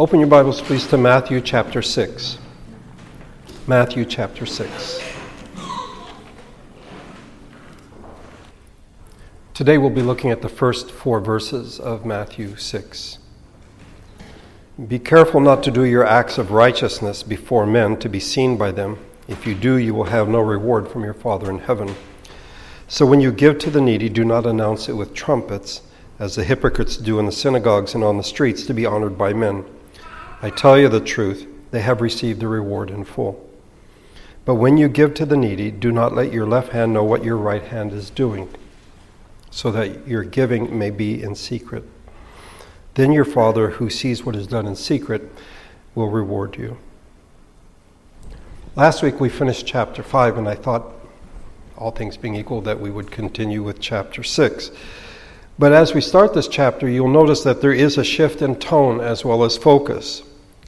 Open your Bibles, please, to Matthew chapter 6. Matthew chapter 6. Today we'll be looking at the first four verses of Matthew 6. Be careful not to do your acts of righteousness before men to be seen by them. If you do, you will have no reward from your Father in heaven. So when you give to the needy, do not announce it with trumpets, as the hypocrites do in the synagogues and on the streets to be honored by men. I tell you the truth, they have received the reward in full. But when you give to the needy, do not let your left hand know what your right hand is doing, so that your giving may be in secret. Then your Father, who sees what is done in secret, will reward you. Last week we finished chapter 5, and I thought, all things being equal, that we would continue with chapter 6. But as we start this chapter, you'll notice that there is a shift in tone as well as focus,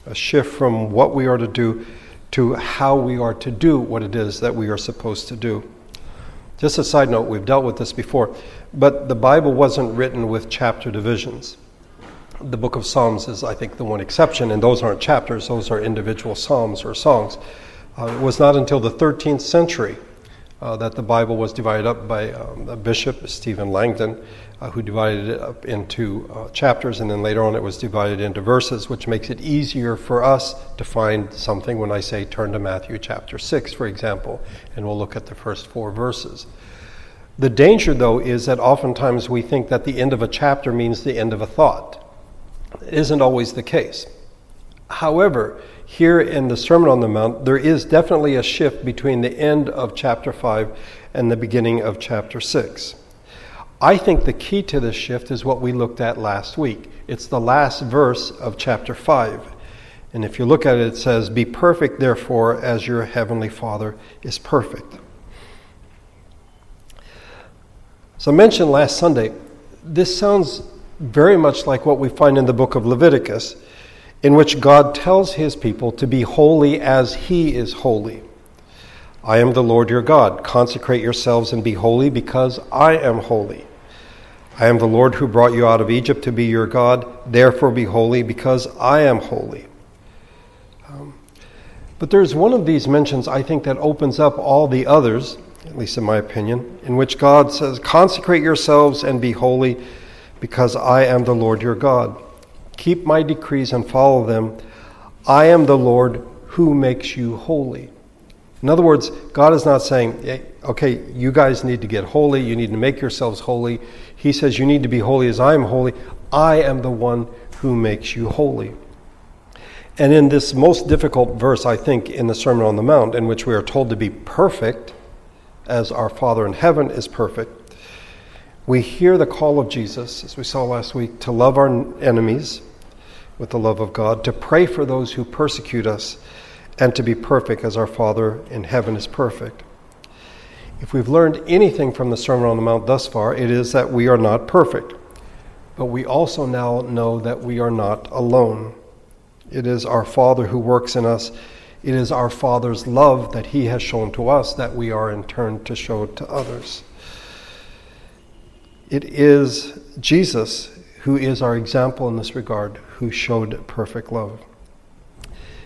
a shift from what we are to do to how we are to do what it is that we are supposed to do. Just a side note, we've dealt with this before, but the Bible wasn't written with chapter divisions the book of Psalms is, I think, the one exception, and those aren't chapters, those are individual psalms or songs. Uh, it was not until the 13th century uh, that the Bible was divided up by um, bishop, Stephen Langton, uh, who divided it up into uh, chapters, and then later on it was divided into verses, which makes it easier for us to find something when I say turn to Matthew chapter 6, for example, and we'll look at the first four verses. The danger, though, is that oftentimes we think that the end of a chapter means the end of a thought isn't always the case. However, here in the Sermon on the Mount, there is definitely a shift between the end of chapter 5 and the beginning of chapter 6. I think the key to this shift is what we looked at last week. It's the last verse of chapter 5. And if you look at it, it says, Be perfect, therefore, as your heavenly Father is perfect. So I mentioned last Sunday, this sounds very much like what we find in the book of Leviticus, in which God tells his people to be holy as he is holy. I am the Lord your God. Consecrate yourselves and be holy because I am holy. I am the Lord who brought you out of Egypt to be your God. Therefore be holy because I am holy. Um, but there's one of these mentions, I think, that opens up all the others, at least in my opinion, in which God says, Consecrate yourselves and be holy because I am the Lord your God. Keep my decrees and follow them. I am the Lord who makes you holy. In other words, God is not saying, okay, you guys need to get holy, you need to make yourselves holy. He says, you need to be holy as I am holy. I am the one who makes you holy. And in this most difficult verse, I think, in the Sermon on the Mount, in which we are told to be perfect as our Father in heaven is perfect, we hear the call of Jesus, as we saw last week, to love our enemies with the love of God, to pray for those who persecute us, and to be perfect as our Father in heaven is perfect. If we've learned anything from the Sermon on the Mount thus far, it is that we are not perfect. But we also now know that we are not alone. It is our Father who works in us. It is our Father's love that He has shown to us that we are in turn to show to others. It is Jesus who is our example in this regard, who showed perfect love.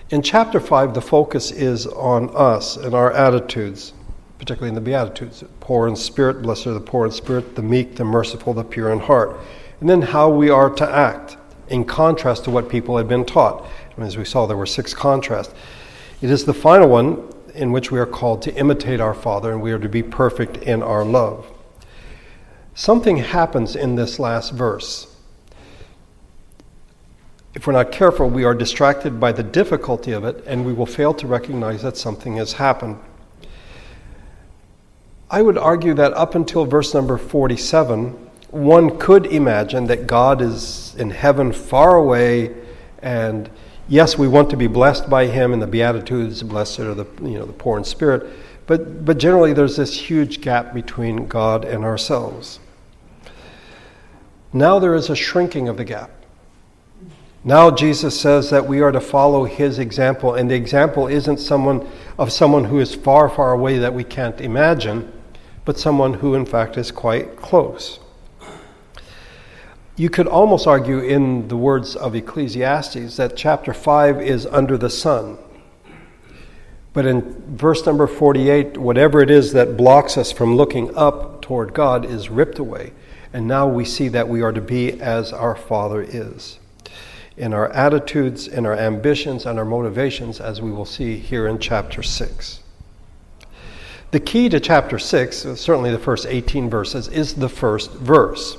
In chapter 5, the focus is on us and our attitudes, particularly in the Beatitudes poor in spirit, blessed are the poor in spirit, the meek, the merciful, the pure in heart. And then how we are to act in contrast to what people had been taught. And as we saw, there were six contrasts. It is the final one in which we are called to imitate our Father and we are to be perfect in our love. Something happens in this last verse. If we're not careful, we are distracted by the difficulty of it and we will fail to recognize that something has happened. I would argue that up until verse number 47, one could imagine that God is in heaven far away and yes, we want to be blessed by him in the beatitudes, blessed are the you know the poor in spirit, but but generally there's this huge gap between God and ourselves. Now there is a shrinking of the gap. Now Jesus says that we are to follow his example, and the example isn't someone of someone who is far, far away that we can't imagine, but someone who in fact is quite close. You could almost argue, in the words of Ecclesiastes, that chapter 5 is under the sun. But in verse number 48, whatever it is that blocks us from looking up toward God is ripped away. And now we see that we are to be as our Father is. In our attitudes, in our ambitions, and our motivations, as we will see here in chapter 6. The key to chapter 6, uh, certainly the first 18 verses, is the first verse.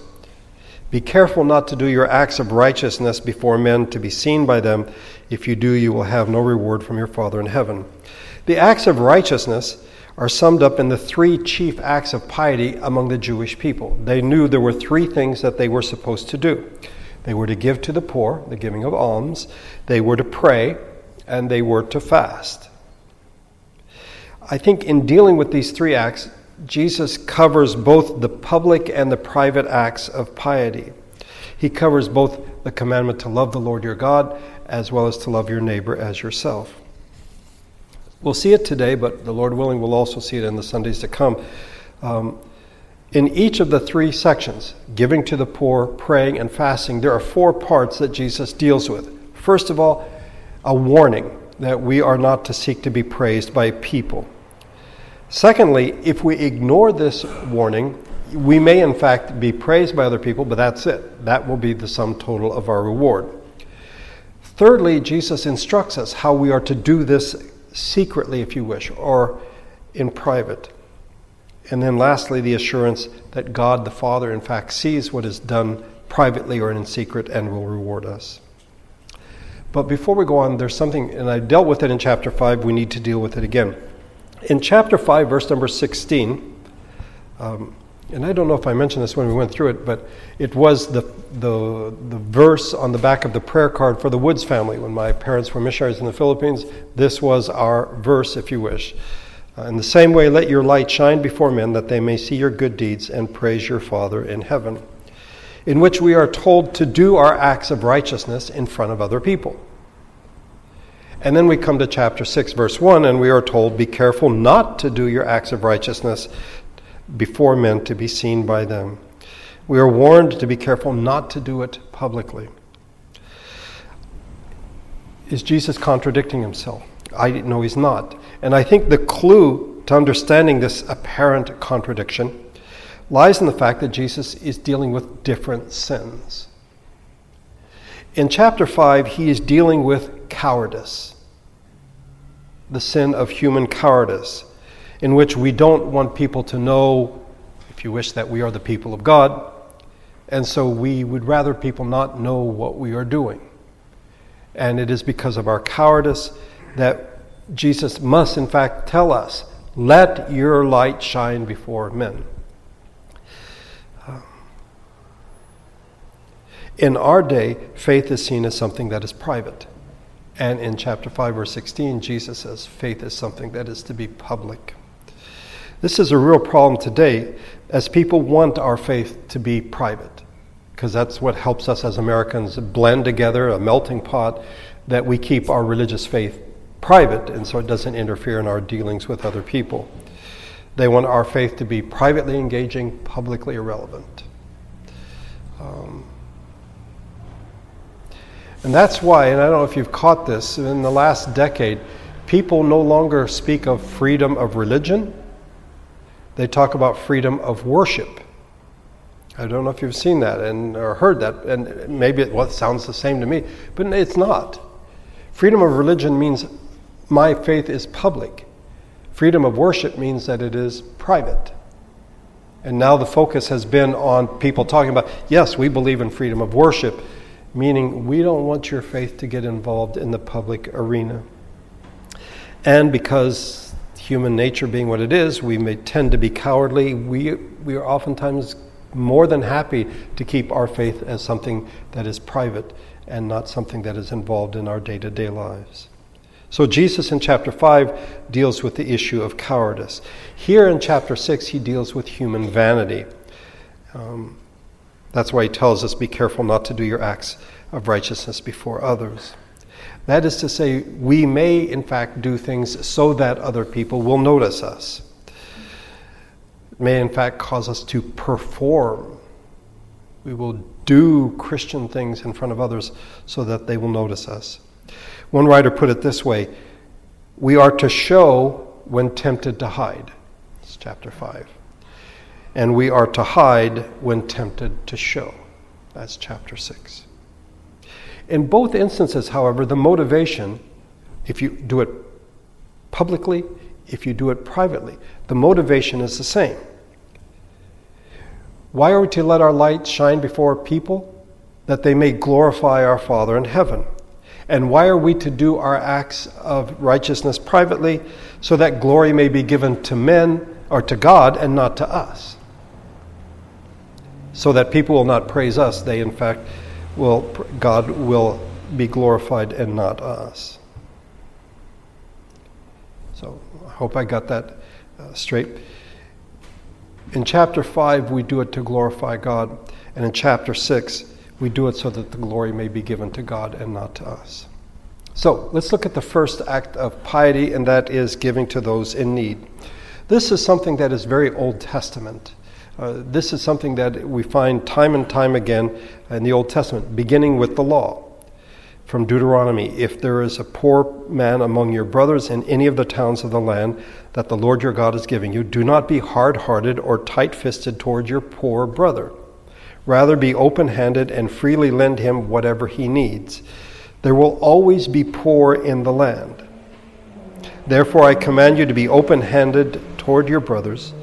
Be careful not to do your acts of righteousness before men to be seen by them. If you do, you will have no reward from your Father in heaven. The acts of righteousness are summed up in the three chief acts of piety among the Jewish people. They knew there were three things that they were supposed to do they were to give to the poor, the giving of alms, they were to pray, and they were to fast. I think in dealing with these three acts, Jesus covers both the public and the private acts of piety. He covers both the commandment to love the Lord your God as well as to love your neighbor as yourself. We'll see it today, but the Lord willing, we'll also see it in the Sundays to come. Um, in each of the three sections, giving to the poor, praying, and fasting, there are four parts that Jesus deals with. First of all, a warning that we are not to seek to be praised by people. Secondly, if we ignore this warning, we may in fact be praised by other people, but that's it. That will be the sum total of our reward. Thirdly, Jesus instructs us how we are to do this secretly, if you wish, or in private. And then lastly, the assurance that God the Father, in fact, sees what is done privately or in secret and will reward us. But before we go on, there's something, and I dealt with it in chapter 5, we need to deal with it again. In chapter 5, verse number 16, um, and I don't know if I mentioned this when we went through it, but it was the, the, the verse on the back of the prayer card for the Woods family. When my parents were missionaries in the Philippines, this was our verse, if you wish. Uh, in the same way, let your light shine before men that they may see your good deeds and praise your Father in heaven. In which we are told to do our acts of righteousness in front of other people. And then we come to chapter 6, verse 1, and we are told, Be careful not to do your acts of righteousness before men to be seen by them. We are warned to be careful not to do it publicly. Is Jesus contradicting himself? I know he's not. And I think the clue to understanding this apparent contradiction lies in the fact that Jesus is dealing with different sins. In chapter 5, he is dealing with cowardice, the sin of human cowardice, in which we don't want people to know, if you wish, that we are the people of God, and so we would rather people not know what we are doing. And it is because of our cowardice that Jesus must, in fact, tell us, let your light shine before men. Um, in our day, faith is seen as something that is private. And in chapter 5, verse 16, Jesus says faith is something that is to be public. This is a real problem today as people want our faith to be private because that's what helps us as Americans blend together, a melting pot, that we keep our religious faith private and so it doesn't interfere in our dealings with other people. They want our faith to be privately engaging, publicly irrelevant. Um, and that's why, and I don't know if you've caught this, in the last decade, people no longer speak of freedom of religion, they talk about freedom of worship. I don't know if you've seen that and or heard that, and maybe it well, sounds the same to me, but it's not. Freedom of religion means my faith is public. Freedom of worship means that it is private. And now the focus has been on people talking about, yes, we believe in freedom of worship, meaning we don't want your faith to get involved in the public arena. And because human nature being what it is, we may tend to be cowardly. We, we are oftentimes more than happy to keep our faith as something that is private and not something that is involved in our day to day lives. So, Jesus in chapter 5 deals with the issue of cowardice. Here in chapter 6, he deals with human vanity. Um, that's why he tells us be careful not to do your acts of righteousness before others. That is to say, we may in fact do things so that other people will notice us. It may in fact cause us to perform. We will do Christian things in front of others so that they will notice us. One writer put it this way We are to show when tempted to hide. It's chapter 5. And we are to hide when tempted to show. That's chapter 6. In both instances, however, the motivation, if you do it publicly, if you do it privately, the motivation is the same. Why are we to let our light shine before people? That they may glorify our Father in heaven. And why are we to do our acts of righteousness privately? So that glory may be given to men or to God and not to us. So that people will not praise us, they in fact will, God will be glorified and not us. So I hope I got that uh, straight. In chapter 5, we do it to glorify God. And in chapter 6, we do it so that the glory may be given to God and not to us. So let's look at the first act of piety, and that is giving to those in need. This is something that is very Old Testament. Uh, this is something that we find time and time again in the Old Testament, beginning with the law. From Deuteronomy If there is a poor man among your brothers in any of the towns of the land that the Lord your God is giving you, do not be hard hearted or tight fisted toward your poor brother. Rather, be open handed and freely lend him whatever he needs. There will always be poor in the land. Therefore, I command you to be open handed toward your brothers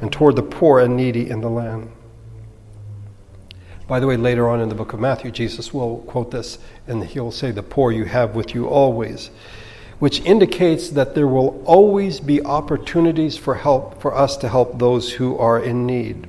and toward the poor and needy in the land. By the way, later on in the book of Matthew, Jesus will quote this and he'll say, The poor you have with you always, which indicates that there will always be opportunities for help for us to help those who are in need.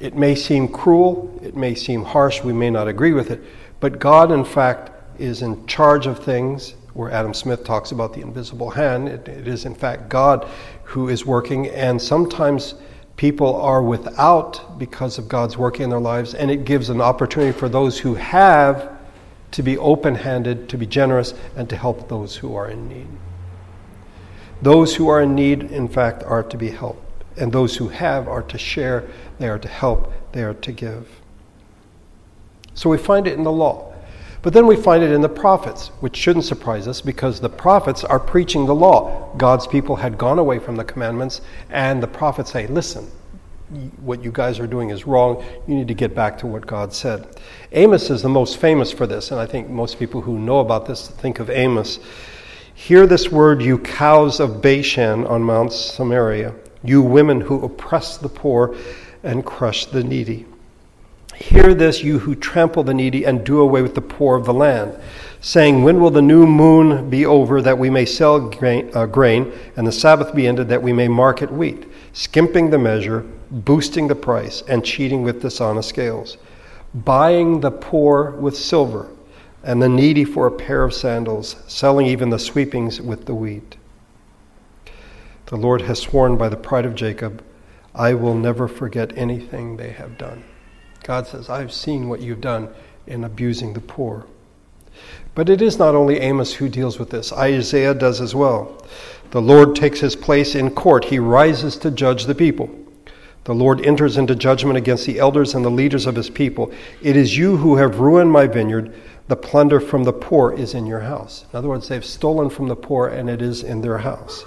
It may seem cruel, it may seem harsh, we may not agree with it, but God, in fact, is in charge of things. Where Adam Smith talks about the invisible hand, it, it is in fact God who is working, and sometimes people are without because of God's working in their lives, and it gives an opportunity for those who have to be open handed, to be generous, and to help those who are in need. Those who are in need, in fact, are to be helped, and those who have are to share, they are to help, they are to give. So we find it in the law. But then we find it in the prophets, which shouldn't surprise us because the prophets are preaching the law. God's people had gone away from the commandments, and the prophets say, Listen, what you guys are doing is wrong. You need to get back to what God said. Amos is the most famous for this, and I think most people who know about this think of Amos. Hear this word, you cows of Bashan on Mount Samaria, you women who oppress the poor and crush the needy. Hear this, you who trample the needy and do away with the poor of the land, saying, When will the new moon be over that we may sell grain, uh, grain, and the Sabbath be ended that we may market wheat, skimping the measure, boosting the price, and cheating with dishonest scales, buying the poor with silver, and the needy for a pair of sandals, selling even the sweepings with the wheat. The Lord has sworn by the pride of Jacob, I will never forget anything they have done. God says, I've seen what you've done in abusing the poor. But it is not only Amos who deals with this, Isaiah does as well. The Lord takes his place in court, he rises to judge the people. The Lord enters into judgment against the elders and the leaders of his people. It is you who have ruined my vineyard. The plunder from the poor is in your house. In other words, they've stolen from the poor and it is in their house.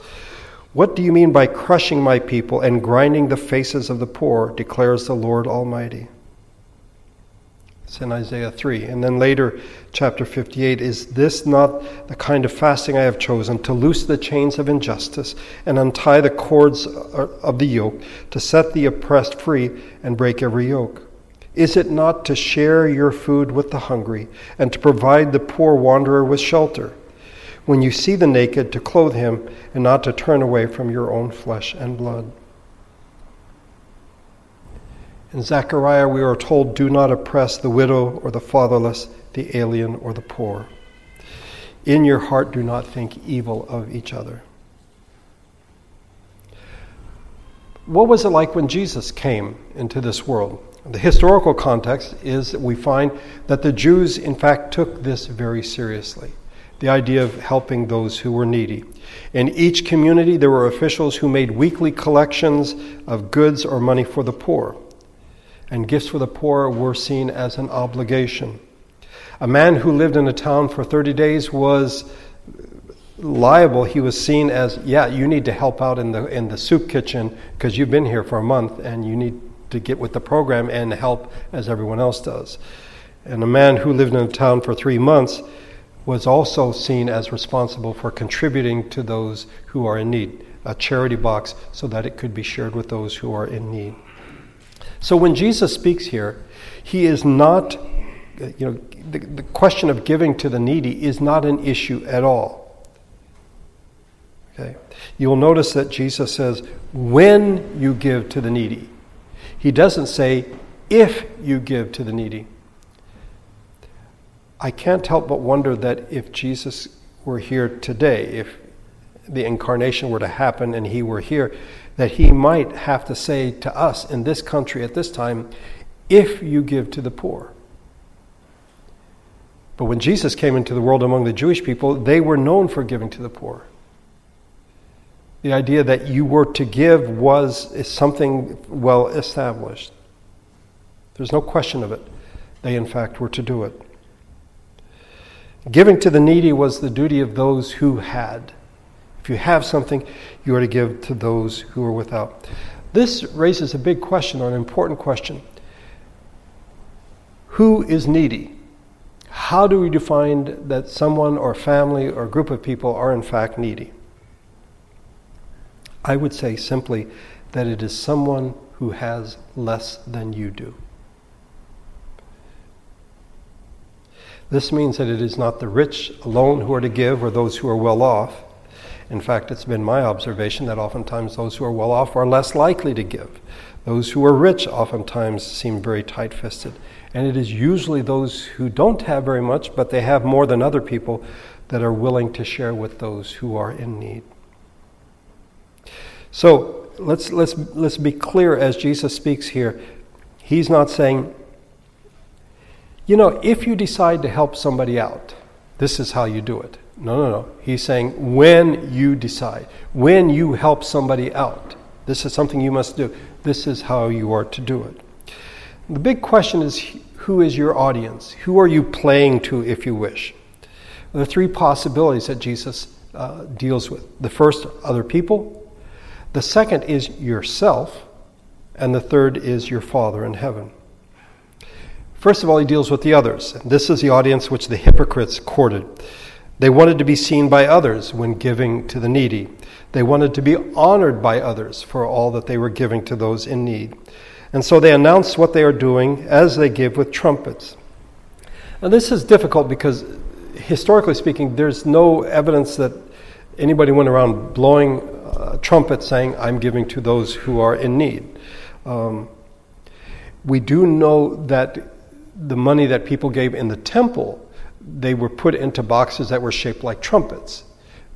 What do you mean by crushing my people and grinding the faces of the poor, declares the Lord Almighty? It's in Isaiah 3. And then later, chapter 58 Is this not the kind of fasting I have chosen to loose the chains of injustice and untie the cords of the yoke, to set the oppressed free and break every yoke? Is it not to share your food with the hungry and to provide the poor wanderer with shelter? When you see the naked, to clothe him and not to turn away from your own flesh and blood. In Zechariah, we are told, Do not oppress the widow or the fatherless, the alien or the poor. In your heart, do not think evil of each other. What was it like when Jesus came into this world? The historical context is that we find that the Jews, in fact, took this very seriously the idea of helping those who were needy. In each community, there were officials who made weekly collections of goods or money for the poor. and gifts for the poor were seen as an obligation. A man who lived in a town for 30 days was liable. He was seen as, yeah, you need to help out in the, in the soup kitchen because you've been here for a month and you need to get with the program and help as everyone else does. And a man who lived in a town for three months was also seen as responsible for contributing to those who are in need, a charity box so that it could be shared with those who are in need. So when Jesus speaks here, he is not, you know, the, the question of giving to the needy is not an issue at all. Okay? You'll notice that Jesus says, when you give to the needy. He doesn't say, if you give to the needy. I can't help but wonder that if Jesus were here today, if the incarnation were to happen and he were here, that he might have to say to us in this country at this time, if you give to the poor. But when Jesus came into the world among the Jewish people, they were known for giving to the poor. The idea that you were to give was something well established. There's no question of it. They, in fact, were to do it. Giving to the needy was the duty of those who had. If you have something, you are to give to those who are without. This raises a big question, or an important question. Who is needy? How do we define that someone or family or group of people are in fact needy? I would say simply that it is someone who has less than you do. This means that it is not the rich alone who are to give or those who are well off. In fact, it's been my observation that oftentimes those who are well off are less likely to give. Those who are rich oftentimes seem very tight fisted. And it is usually those who don't have very much, but they have more than other people, that are willing to share with those who are in need. So let's, let's, let's be clear as Jesus speaks here. He's not saying, you know, if you decide to help somebody out, this is how you do it. No, no, no. He's saying when you decide, when you help somebody out, this is something you must do. This is how you are to do it. The big question is who is your audience? Who are you playing to, if you wish? There are three possibilities that Jesus uh, deals with. The first, other people. The second is yourself. And the third is your Father in heaven. First of all, he deals with the others. This is the audience which the hypocrites courted. They wanted to be seen by others when giving to the needy. They wanted to be honored by others for all that they were giving to those in need. And so they announce what they are doing as they give with trumpets. Now, this is difficult because, historically speaking, there's no evidence that anybody went around blowing a trumpet saying, I'm giving to those who are in need. Um, we do know that the money that people gave in the temple they were put into boxes that were shaped like trumpets.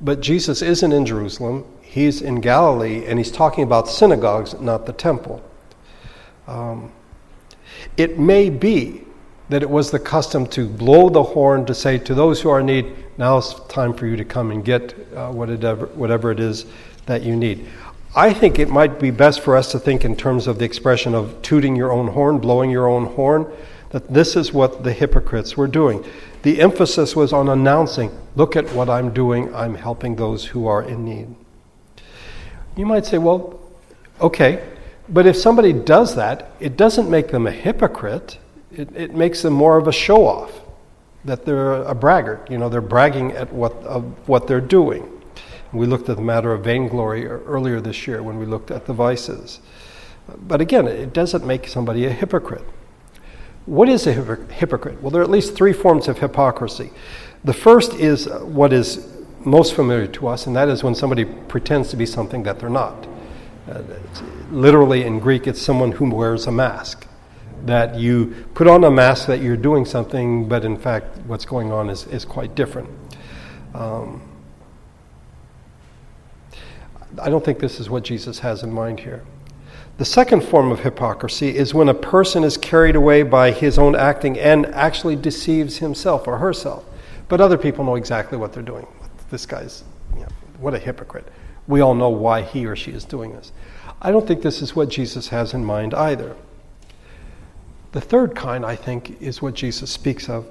But Jesus isn't in Jerusalem, he's in Galilee, and he's talking about synagogues, not the temple. Um, it may be that it was the custom to blow the horn to say to those who are in need, now it's time for you to come and get uh, whatever, whatever it is that you need. I think it might be best for us to think in terms of the expression of tooting your own horn, blowing your own horn, that this is what the hypocrites were doing. The emphasis was on announcing, look at what I'm doing, I'm helping those who are in need. You might say, well, okay, but if somebody does that, it doesn't make them a hypocrite, it, it makes them more of a show off, that they're a braggart. You know, they're bragging at what, of what they're doing. We looked at the matter of vainglory earlier this year when we looked at the vices. But again, it doesn't make somebody a hypocrite. What is a hypocrite? Well, there are at least three forms of hypocrisy. The first is what is most familiar to us, and that is when somebody pretends to be something that they're not. Uh, literally, in Greek, it's someone who wears a mask. That you put on a mask that you're doing something, but in fact, what's going on is, is quite different. Um, I don't think this is what Jesus has in mind here. The second form of hypocrisy is when a person is carried away by his own acting and actually deceives himself or herself. But other people know exactly what they're doing. This guy's, you know, what a hypocrite. We all know why he or she is doing this. I don't think this is what Jesus has in mind either. The third kind, I think, is what Jesus speaks of.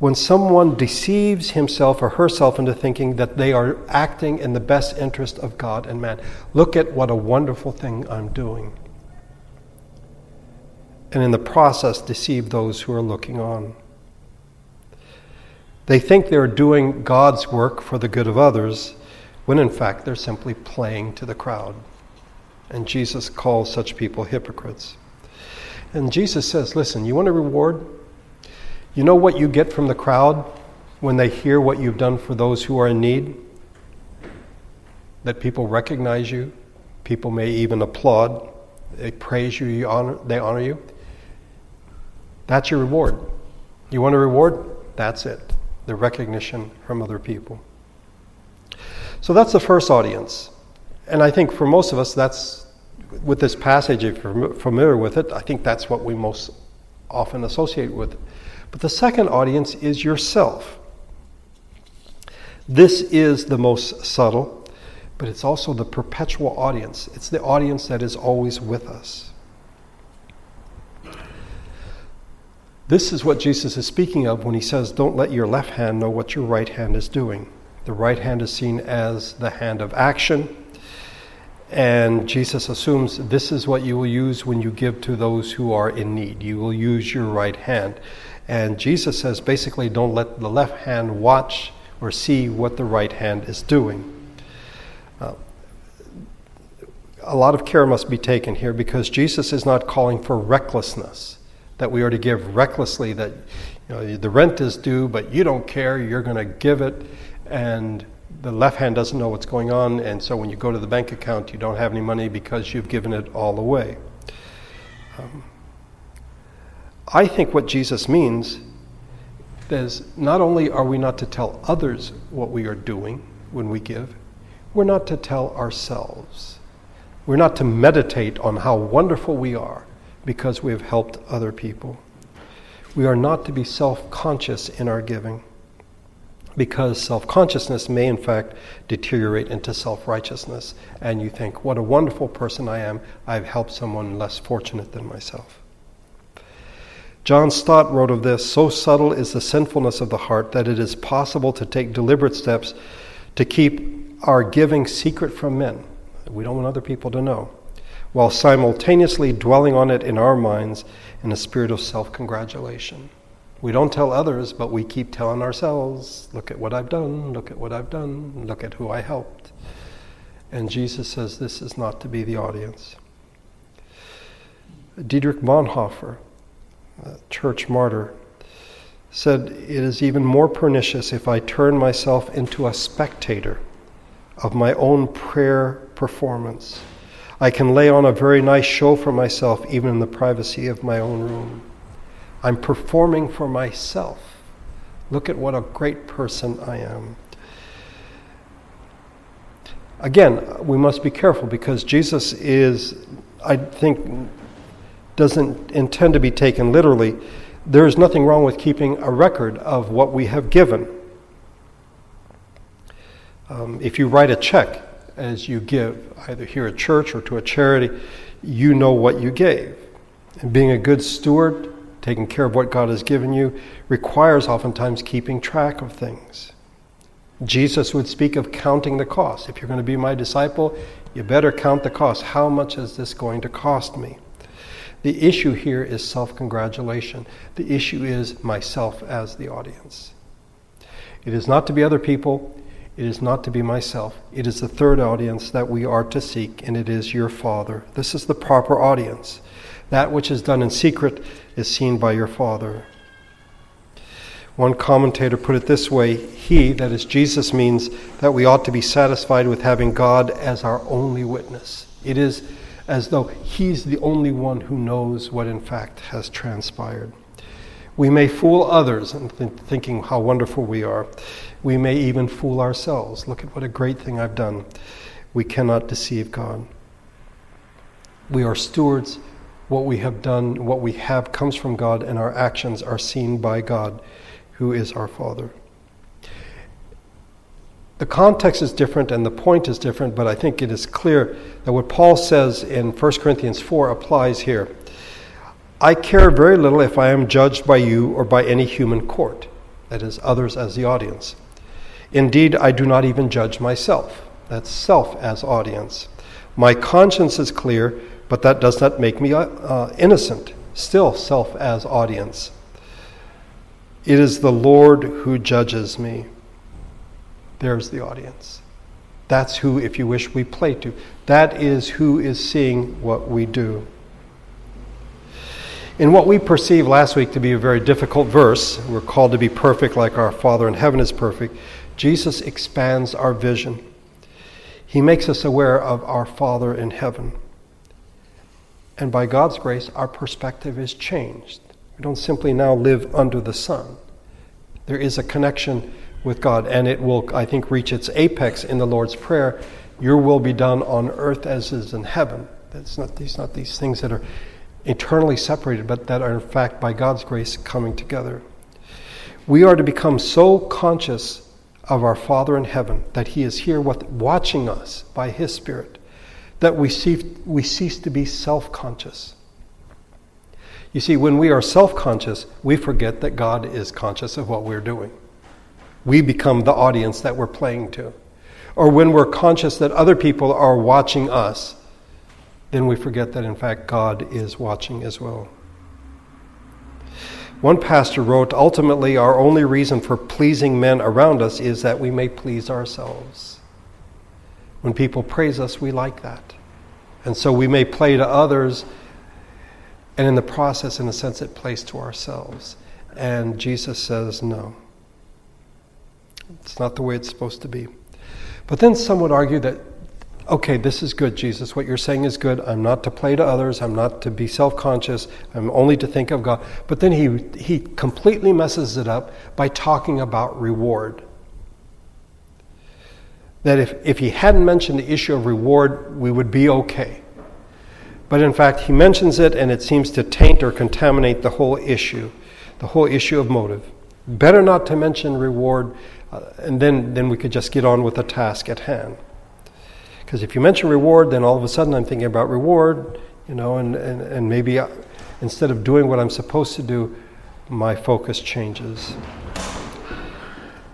When someone deceives himself or herself into thinking that they are acting in the best interest of God and man. Look at what a wonderful thing I'm doing. And in the process, deceive those who are looking on. They think they're doing God's work for the good of others, when in fact they're simply playing to the crowd. And Jesus calls such people hypocrites. And Jesus says, Listen, you want a reward? You know what you get from the crowd when they hear what you've done for those who are in need? That people recognize you, people may even applaud, they praise you, you honor, they honor you. That's your reward. You want a reward? That's it the recognition from other people. So that's the first audience. And I think for most of us, that's with this passage, if you're familiar with it, I think that's what we most often associate with. But the second audience is yourself. This is the most subtle, but it's also the perpetual audience. It's the audience that is always with us. This is what Jesus is speaking of when he says, Don't let your left hand know what your right hand is doing. The right hand is seen as the hand of action. And Jesus assumes this is what you will use when you give to those who are in need. You will use your right hand. And Jesus says basically, don't let the left hand watch or see what the right hand is doing. Uh, a lot of care must be taken here because Jesus is not calling for recklessness that we are to give recklessly, that you know, the rent is due, but you don't care, you're going to give it, and the left hand doesn't know what's going on, and so when you go to the bank account, you don't have any money because you've given it all away. Um, I think what Jesus means is not only are we not to tell others what we are doing when we give, we're not to tell ourselves. We're not to meditate on how wonderful we are because we have helped other people. We are not to be self conscious in our giving because self consciousness may, in fact, deteriorate into self righteousness. And you think, what a wonderful person I am. I've helped someone less fortunate than myself. John Stott wrote of this So subtle is the sinfulness of the heart that it is possible to take deliberate steps to keep our giving secret from men. We don't want other people to know while simultaneously dwelling on it in our minds in a spirit of self congratulation. We don't tell others, but we keep telling ourselves, look at what I've done, look at what I've done, look at who I helped. And Jesus says this is not to be the audience. Dietrich Bonhoeffer, a church martyr, said, It is even more pernicious if I turn myself into a spectator of my own prayer performance I can lay on a very nice show for myself, even in the privacy of my own room. I'm performing for myself. Look at what a great person I am. Again, we must be careful because Jesus is, I think, doesn't intend to be taken literally. There is nothing wrong with keeping a record of what we have given. Um, if you write a check, as you give, either here at church or to a charity, you know what you gave. And being a good steward, taking care of what God has given you, requires oftentimes keeping track of things. Jesus would speak of counting the cost. If you're going to be my disciple, you better count the cost. How much is this going to cost me? The issue here is self congratulation. The issue is myself as the audience. It is not to be other people, it is not to be myself. It is the third audience that we are to seek, and it is your Father. This is the proper audience. That which is done in secret is seen by your Father. One commentator put it this way He, that is Jesus, means that we ought to be satisfied with having God as our only witness. It is as though He's the only one who knows what in fact has transpired. We may fool others in th- thinking how wonderful we are. We may even fool ourselves. Look at what a great thing I've done. We cannot deceive God. We are stewards. What we have done, what we have comes from God, and our actions are seen by God, who is our Father. The context is different and the point is different, but I think it is clear that what Paul says in 1 Corinthians 4 applies here. I care very little if I am judged by you or by any human court, that is, others as the audience. Indeed, I do not even judge myself. That's self as audience. My conscience is clear, but that does not make me uh, uh, innocent. Still, self as audience. It is the Lord who judges me. There's the audience. That's who, if you wish, we play to. That is who is seeing what we do. In what we perceived last week to be a very difficult verse, we're called to be perfect like our Father in heaven is perfect. Jesus expands our vision. He makes us aware of our Father in heaven. And by God's grace, our perspective is changed. We don't simply now live under the sun. There is a connection with God, and it will, I think, reach its apex in the Lord's Prayer Your will be done on earth as is in heaven. It's not these, not these things that are eternally separated, but that are, in fact, by God's grace, coming together. We are to become so conscious of our Father in heaven, that He is here with, watching us by His Spirit, that we, we cease to be self conscious. You see, when we are self conscious, we forget that God is conscious of what we're doing. We become the audience that we're playing to. Or when we're conscious that other people are watching us, then we forget that in fact God is watching as well. One pastor wrote Ultimately, our only reason for pleasing men around us is that we may please ourselves. When people praise us, we like that. And so we may play to others, and in the process, in a sense, it plays to ourselves. And Jesus says, No. It's not the way it's supposed to be. But then some would argue that okay, this is good, Jesus. What you're saying is good. I'm not to play to others. I'm not to be self conscious. I'm only to think of God. But then he, he completely messes it up by talking about reward. That if, if he hadn't mentioned the issue of reward, we would be okay. But in fact, he mentions it and it seems to taint or contaminate the whole issue, the whole issue of motive. Better not to mention reward, uh, and then, then we could just get on with the task at hand. Because if you mention reward, then all of a sudden I'm thinking about reward, you know, and, and, and maybe I, instead of doing what I'm supposed to do, my focus changes.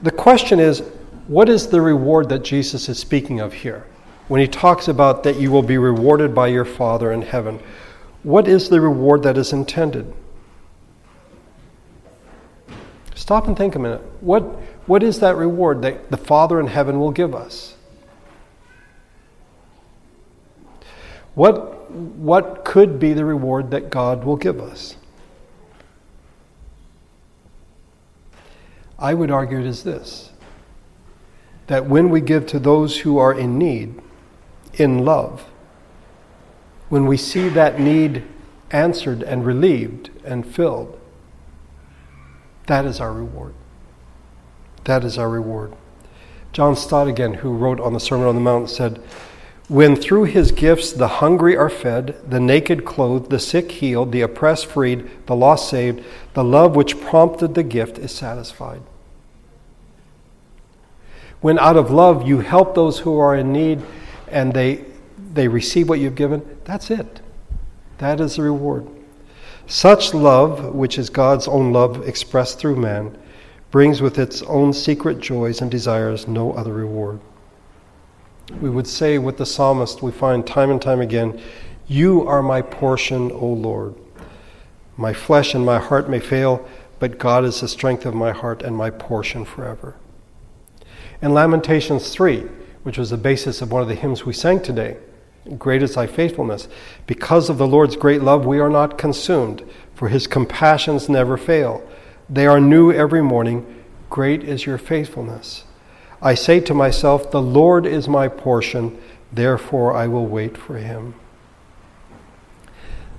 The question is what is the reward that Jesus is speaking of here? When he talks about that you will be rewarded by your Father in heaven, what is the reward that is intended? Stop and think a minute. What, what is that reward that the Father in heaven will give us? What, what could be the reward that God will give us? I would argue it is this that when we give to those who are in need, in love, when we see that need answered and relieved and filled, that is our reward. That is our reward. John Stott, again, who wrote on the Sermon on the Mount, said, when through his gifts the hungry are fed, the naked clothed, the sick healed, the oppressed freed, the lost saved, the love which prompted the gift is satisfied. When out of love you help those who are in need and they, they receive what you've given, that's it. That is the reward. Such love, which is God's own love expressed through man, brings with its own secret joys and desires no other reward we would say with the psalmist, we find time and time again, You are my portion, O Lord. My flesh and my heart may fail, but God is the strength of my heart and my portion forever. In Lamentations 3, which was the basis of one of the hymns we sang today, Great is thy faithfulness. Because of the Lord's great love, we are not consumed, for his compassions never fail. They are new every morning. Great is your faithfulness. I say to myself, The Lord is my portion, therefore I will wait for him.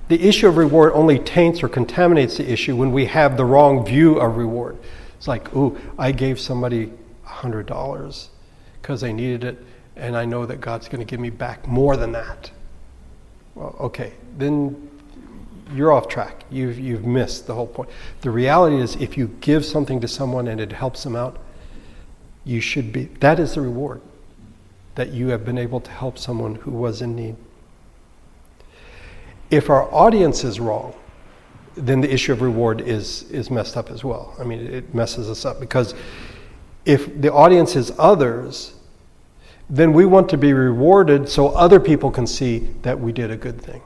The issue of reward only taints or contaminates the issue when we have the wrong view of reward. It's like, ooh, I gave somebody $100 because they needed it, and I know that God's going to give me back more than that. Well, okay, then you're off track. You've, you've missed the whole point. The reality is, if you give something to someone and it helps them out, you should be, that is the reward that you have been able to help someone who was in need. If our audience is wrong, then the issue of reward is, is messed up as well. I mean, it messes us up because if the audience is others, then we want to be rewarded so other people can see that we did a good thing.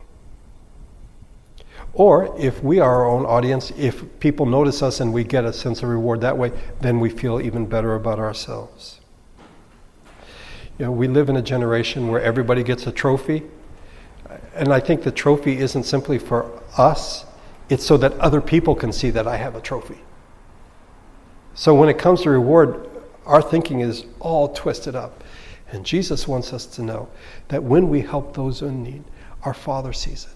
Or if we are our own audience, if people notice us and we get a sense of reward that way, then we feel even better about ourselves. You know, we live in a generation where everybody gets a trophy. And I think the trophy isn't simply for us, it's so that other people can see that I have a trophy. So when it comes to reward, our thinking is all twisted up. And Jesus wants us to know that when we help those in need, our Father sees it.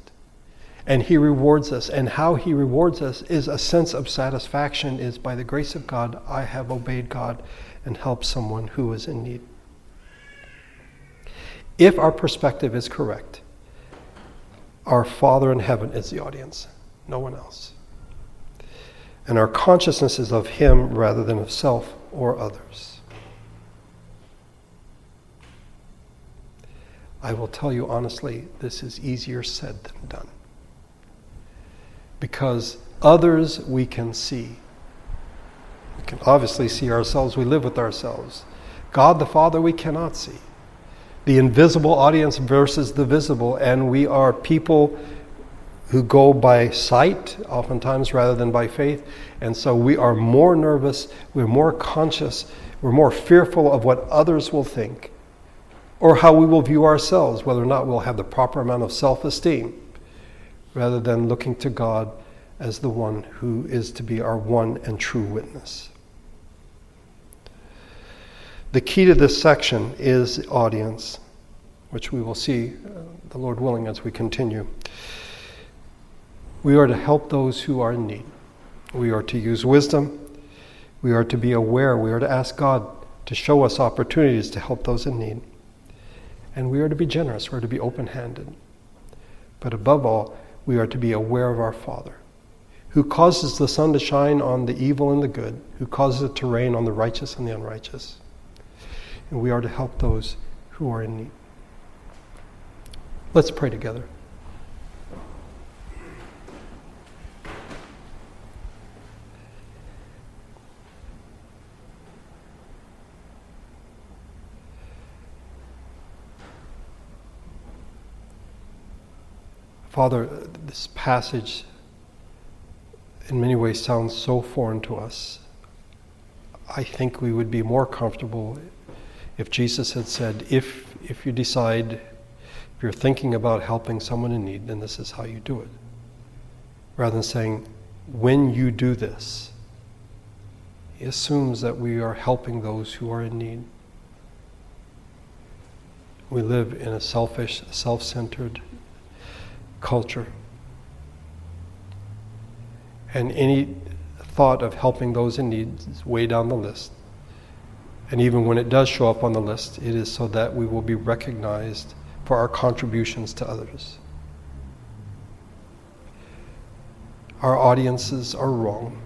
And He rewards us. And how He rewards us is a sense of satisfaction, is by the grace of God, I have obeyed God and helped someone who is in need. If our perspective is correct, our Father in heaven is the audience, no one else. And our consciousness is of Him rather than of self or others. I will tell you honestly, this is easier said than done. Because others we can see. We can obviously see ourselves, we live with ourselves. God the Father we cannot see the invisible audience versus the visible, and we are people who go by sight oftentimes rather than by faith. And so we are more nervous, we're more conscious, we're more fearful of what others will think or how we will view ourselves, whether or not we'll have the proper amount of self esteem, rather than looking to God as the one who is to be our one and true witness. The key to this section is audience, which we will see, uh, the Lord willing, as we continue. We are to help those who are in need. We are to use wisdom. We are to be aware. We are to ask God to show us opportunities to help those in need. And we are to be generous. We are to be open handed. But above all, we are to be aware of our Father, who causes the sun to shine on the evil and the good, who causes it to rain on the righteous and the unrighteous and we are to help those who are in need. Let's pray together. Father, this passage in many ways sounds so foreign to us. I think we would be more comfortable if Jesus had said, if, if you decide, if you're thinking about helping someone in need, then this is how you do it. Rather than saying, when you do this, he assumes that we are helping those who are in need. We live in a selfish, self centered culture. And any thought of helping those in need is way down the list. And even when it does show up on the list, it is so that we will be recognized for our contributions to others. Our audiences are wrong.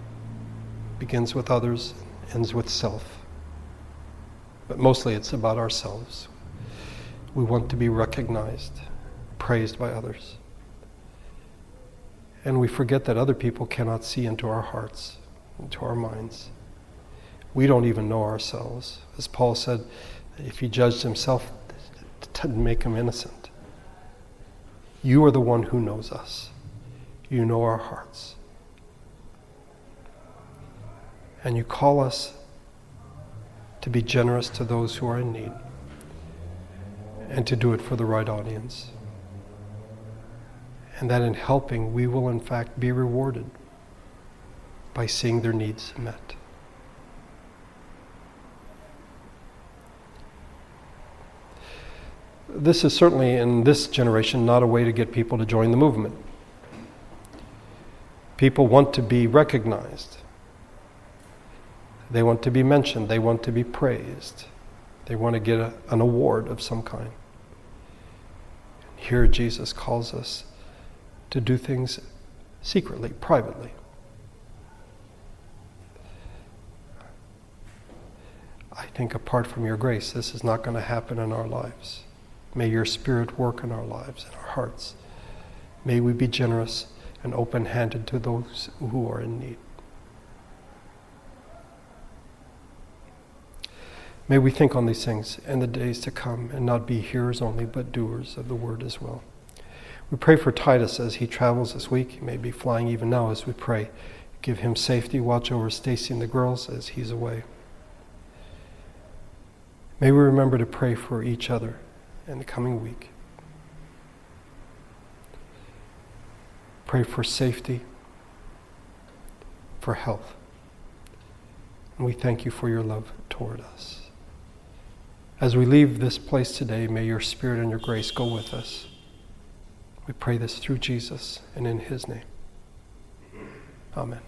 Begins with others, ends with self. But mostly it's about ourselves. We want to be recognized, praised by others. And we forget that other people cannot see into our hearts, into our minds we don't even know ourselves. As Paul said, if he judged himself, it didn't make him innocent. You are the one who knows us. You know our hearts. And you call us to be generous to those who are in need and to do it for the right audience. And that in helping, we will in fact be rewarded by seeing their needs met. this is certainly in this generation not a way to get people to join the movement. People want to be recognized. They want to be mentioned. They want to be praised. They want to get a, an award of some kind. Here, Jesus calls us to do things secretly, privately. I think apart from your grace, this is not going to happen in our lives. May your Spirit work in our lives, in our hearts. May we be generous and open handed to those who are in need. May we think on these things in the days to come and not be hearers only, but doers of the word as well. We pray for Titus as he travels this week. He may be flying even now as we pray. Give him safety. Watch over Stacy and the girls as he's away. May we remember to pray for each other in the coming week. Pray for safety, for health. And we thank you for your love toward us. As we leave this place today, may your Spirit and your grace go with us. We pray this through Jesus and in his name. Amen.